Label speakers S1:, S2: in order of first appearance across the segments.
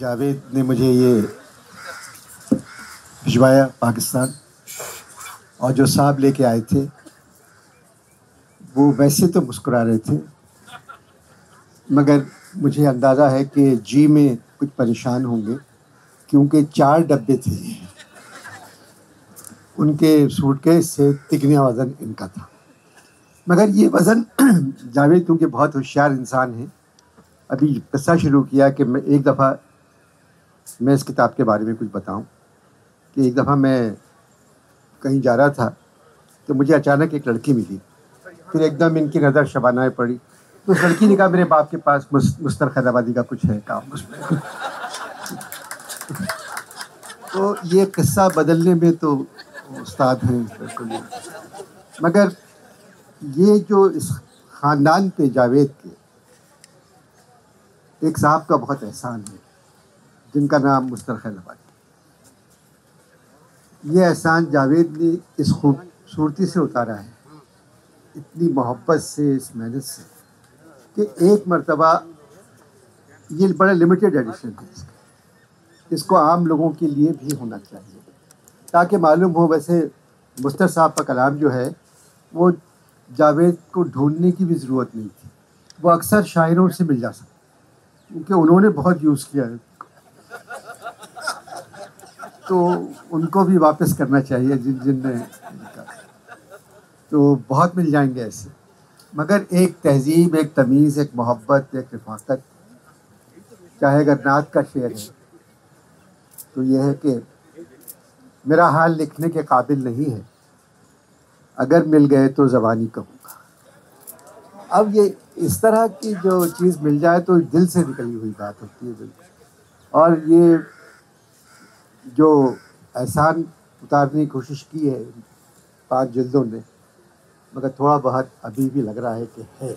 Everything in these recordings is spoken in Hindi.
S1: जावेद ने मुझे ये भिजवाया पाकिस्तान। और जो साहब लेके आए थे, वो वैसे तो मुस्कुरा रहे थे, मगर मुझे अंदाज़ा है कि जी में कुछ परेशान होंगे, क्योंकि चार डब्बे थे। उनके सूटकेस से तिगना वज़न इनका था। मगर ये वज़न, जावेद क्योंकि बहुत होशियार इंसान है, अभी किस्सा शुरू किया कि मैं एक दफ़ा मैं इस किताब के बारे में कुछ बताऊँ कि एक दफ़ा मैं कहीं जा रहा था तो मुझे अचानक एक लड़की मिली। फिर एकदम इनकी नज़र शबाना पड़ी। तो उस लड़की ने कहा, मेरे बाप के पास मुस्तर खैराबादी का कुछ है काम। तो ये किस्सा बदलने में तो उस्ताद हैं बिल्कुल मगर ये जो इस ख़ानदान पे जावेद के, एक साहब का बहुत एहसान है। जिनका नाम मुस्तर खैराबादी ये एहसान जावेद ने इस खूबसूरती से उतारा है, इतनी मोहब्बत से, इस मेहनत से, कि एक मरतबा, ये बड़ा लिमिटेड एडिशन है इसका। इसको आम लोगों के लिए भी होना चाहिए। ताकि मालूम हो, वैसे मुस्तर साहब का कलाम जो है, वो जावेद को ढूँढने की भी ज़रूरत नहीं थी। वो अक्सर शायरों से मिल जा सकता क्योंकि उन्होंने बहुत यूज़ किया तो उनको भी वापस करना चाहिए जिन जिन ने तो बहुत मिल जाएँगे ऐसे। मगर एक तहजीब, एक तमीज़, एक मोहब्बत, एक रफाकत, चाहे अगर नात का शेर है तो यह है कि मेरा हाल लिखने के काबिल नहीं है। अगर मिल गए तो ज़बानी कहूँगा। अब ये इस तरह की जो चीज़ मिल जाए तो दिल से निकली हुई बात होती है बिल्कुल। और ये जो एहसान उतारने की कोशिश की है पाँच जिल्दों ने, मगर थोड़ा बहुत अभी भी लग रहा है कि है।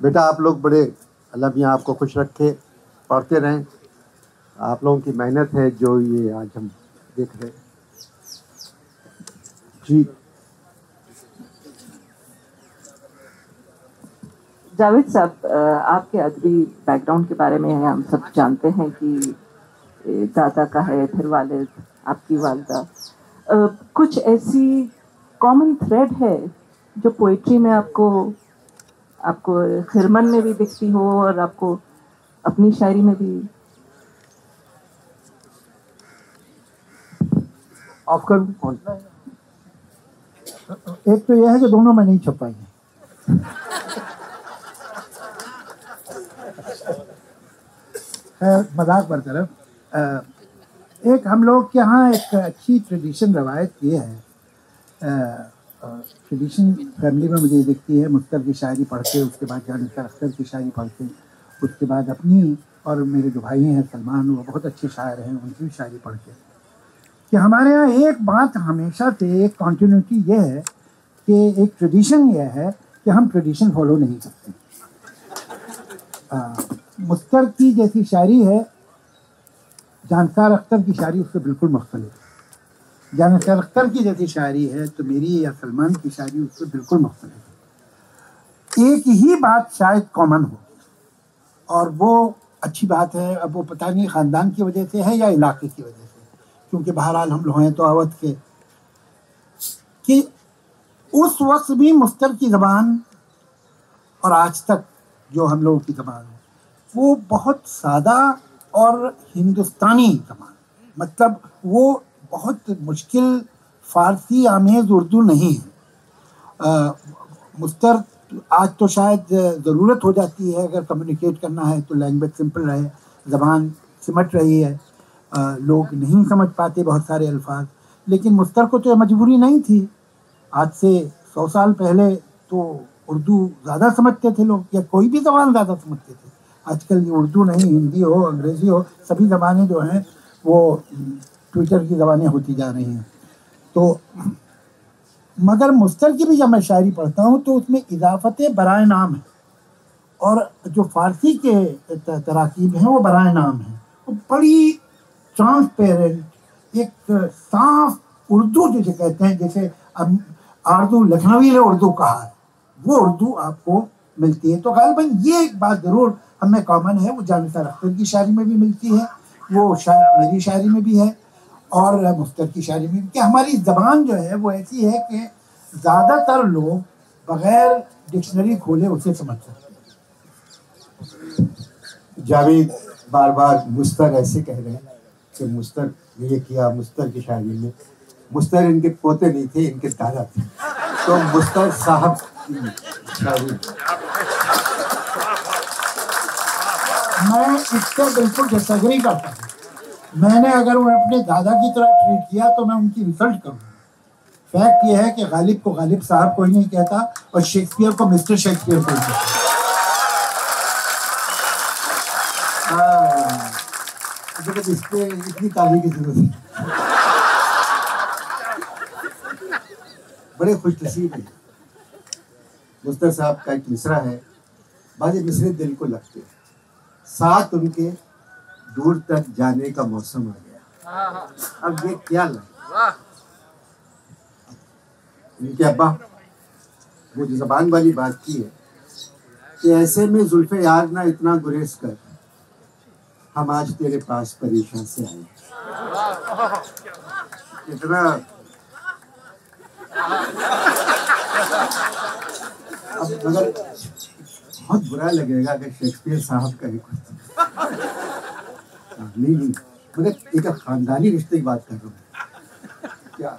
S1: बेटा, आप लोग बड़े अल्लाह मियाँ आपको खुश रखे, पढ़ते रहें। आप लोगों की मेहनत है जो ये आज हम देख रहे हैं। जी।
S2: जावेद साहब आपके अदबी बैकग्राउंड के बारे में हम सब जानते हैं कि दादा का है फिर वालिद आपकी वालदा। कुछ ऐसी कॉमन थ्रेड है जो पोइट्री में आपको आपको खिरमन में भी दिखती हो और आपको अपनी शायरी में भी?
S3: ऑफ़ कर कौन? एक तो यह है कि दोनों में नहीं छप पाएँगे मज़ाक बरतरफ एक हम लोग के यहाँ एक अच्छी ट्रेडिशन रवायत ये है। ट्रेडिशन फैमिली में मुझे दिखती है, मुख्तर की शायरी पढ़ के, उसके बाद जानिकर अख्तर की शायरी पढ़ते उसके बाद अपनी और मेरे जो भाई हैं, सलमान, वो बहुत अच्छे शायर हैं, उनकी भी शायरी पढ़ के। कि हमारे यहाँ एक बात हमेशा से एक कॉन्टीन्यूटी ये है कि एक ट्रेडिशन ये है कि हम ट्रेडिशन फॉलो नहीं करते। मुस्तर की जैसी शायरी है जानकार अख्तर की शायरी उससे बिल्कुल मुख्तलिफ़ जानकार अख्तर की जैसी शायरी है तो मेरी या सलमान की शायरी उससे बिल्कुल मुख्तलिफ़ एक ही बात शायद कॉमन हो और वो अच्छी बात है अब वो पता नहीं ख़ानदान की वजह से है या इलाके की वजह से क्योंकि बहरहाल हम लोग हैं तो अवध के कि उस वक्त भी मुस्तर की ज़बान और आज तक जो हम लोगों की ज़बान है वो बहुत सादा और हिंदुस्तानी ज़बान मतलब वो बहुत मुश्किल फ़ारसी आमेज़ उर्दू नहीं है। मुस्तर आज तो शायद ज़रूरत हो जाती है अगर कम्युनिकेट करना है तो लैंग्वेज सिंपल रहे ज़बान सिमट रही है। आ, लोग नहीं समझ पाते बहुत सारे अल्फाज। लेकिन मुस्तर को तो यह मजबूरी नहीं थी। आज से सौ साल पहले तो उर्दू ज़्यादा समझते थे लोग या कोई भी ज़बान ज़्यादा समझते थे। आजकल ये उर्दू नहीं, हिंदी हो, अंग्रेज़ी हो, सभी ज़बानें जो हैं, वो ट्विटर की ज़बानें होती जा रही हैं। तो मगर मुस्तर की भी जब मैं शायरी पढ़ता हूँ तो उसमें इजाफत बरए नाम है। और जो फारसी के तराकीब हैं, वो बरए नाम है। वो बड़ी ट्रांसपेरेंट, एक साफ़ उर्दू जिसे कहते हैं, जैसे अब आर्दू लखनवी ने उर्दू कहा है। वो उर्दू आपको मिलती है। तो गालबन ये एक बात ज़रूर हमें कॉमन है, वो जावेद अख्तर की शायरी में भी मिलती है, वो शायद मेरी शायरी में भी है और मुख्तर की शायरी में कि हमारी ज़बान जो है, वो ऐसी है कि ज़्यादातर लोग बगैर डिक्शनरी खोले उसे समझ सकते
S1: जावेद बार बार मुस्तर ऐसे कह रहे हैं कि मुस्तर ये किया मुस्तर की शायरी में। मुस्तर इनके पोते नहीं थे, इनके दादा थे। तो मुस्तर साहब की शायरी।
S3: मैं इससे बिल्कुल डिसएग्री करता हूँ। मैंने अगर वो अपने दादा की तरह ट्रीट किया तो मैं उनकी इंसल्ट करूँगा। फैक्ट ये है कि गालिब को गालिब साहब कोई नहीं कहता और शेक्सपियर को मिस्टर शेक्सपियर कोई कहता।
S1: हाँ, इस पे इतनी ताली की ज़रूरत है। बड़े खुश नसीब हैं। मुस्तर साहब का एक मिसरा है बाजे मिसरे दिल को लगते हैं। साथ उनके दूर तक जाने का मौसम आ गया। अब ये क्या लगा इनके अब्बा वो जो जबान वाली बात की है कि ऐसे में जुल्फे यार ना इतना गुरेज कर हम आज तेरे पास परेशान से आए। इतना। अब मगर बहुत बुरा लगेगा अगर शेक्सपियर साहब का ही कुछ हाँ, नहीं नहीं। मगर एक खानदानी रिश्ते की बात कर रहा हूँ। क्या?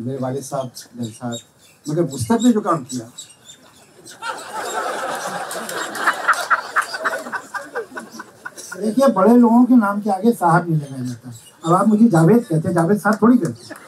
S1: मेरे वाले साहब मेरे साथ। मगर मुस्तक ने जो काम किया।
S3: देखिए बड़े लोगों के नाम के आगे साहब नहीं लगाया जाता अब आप मुझे जावेद कहते हैं। जावेद साहब थोड़ी कहते हैं।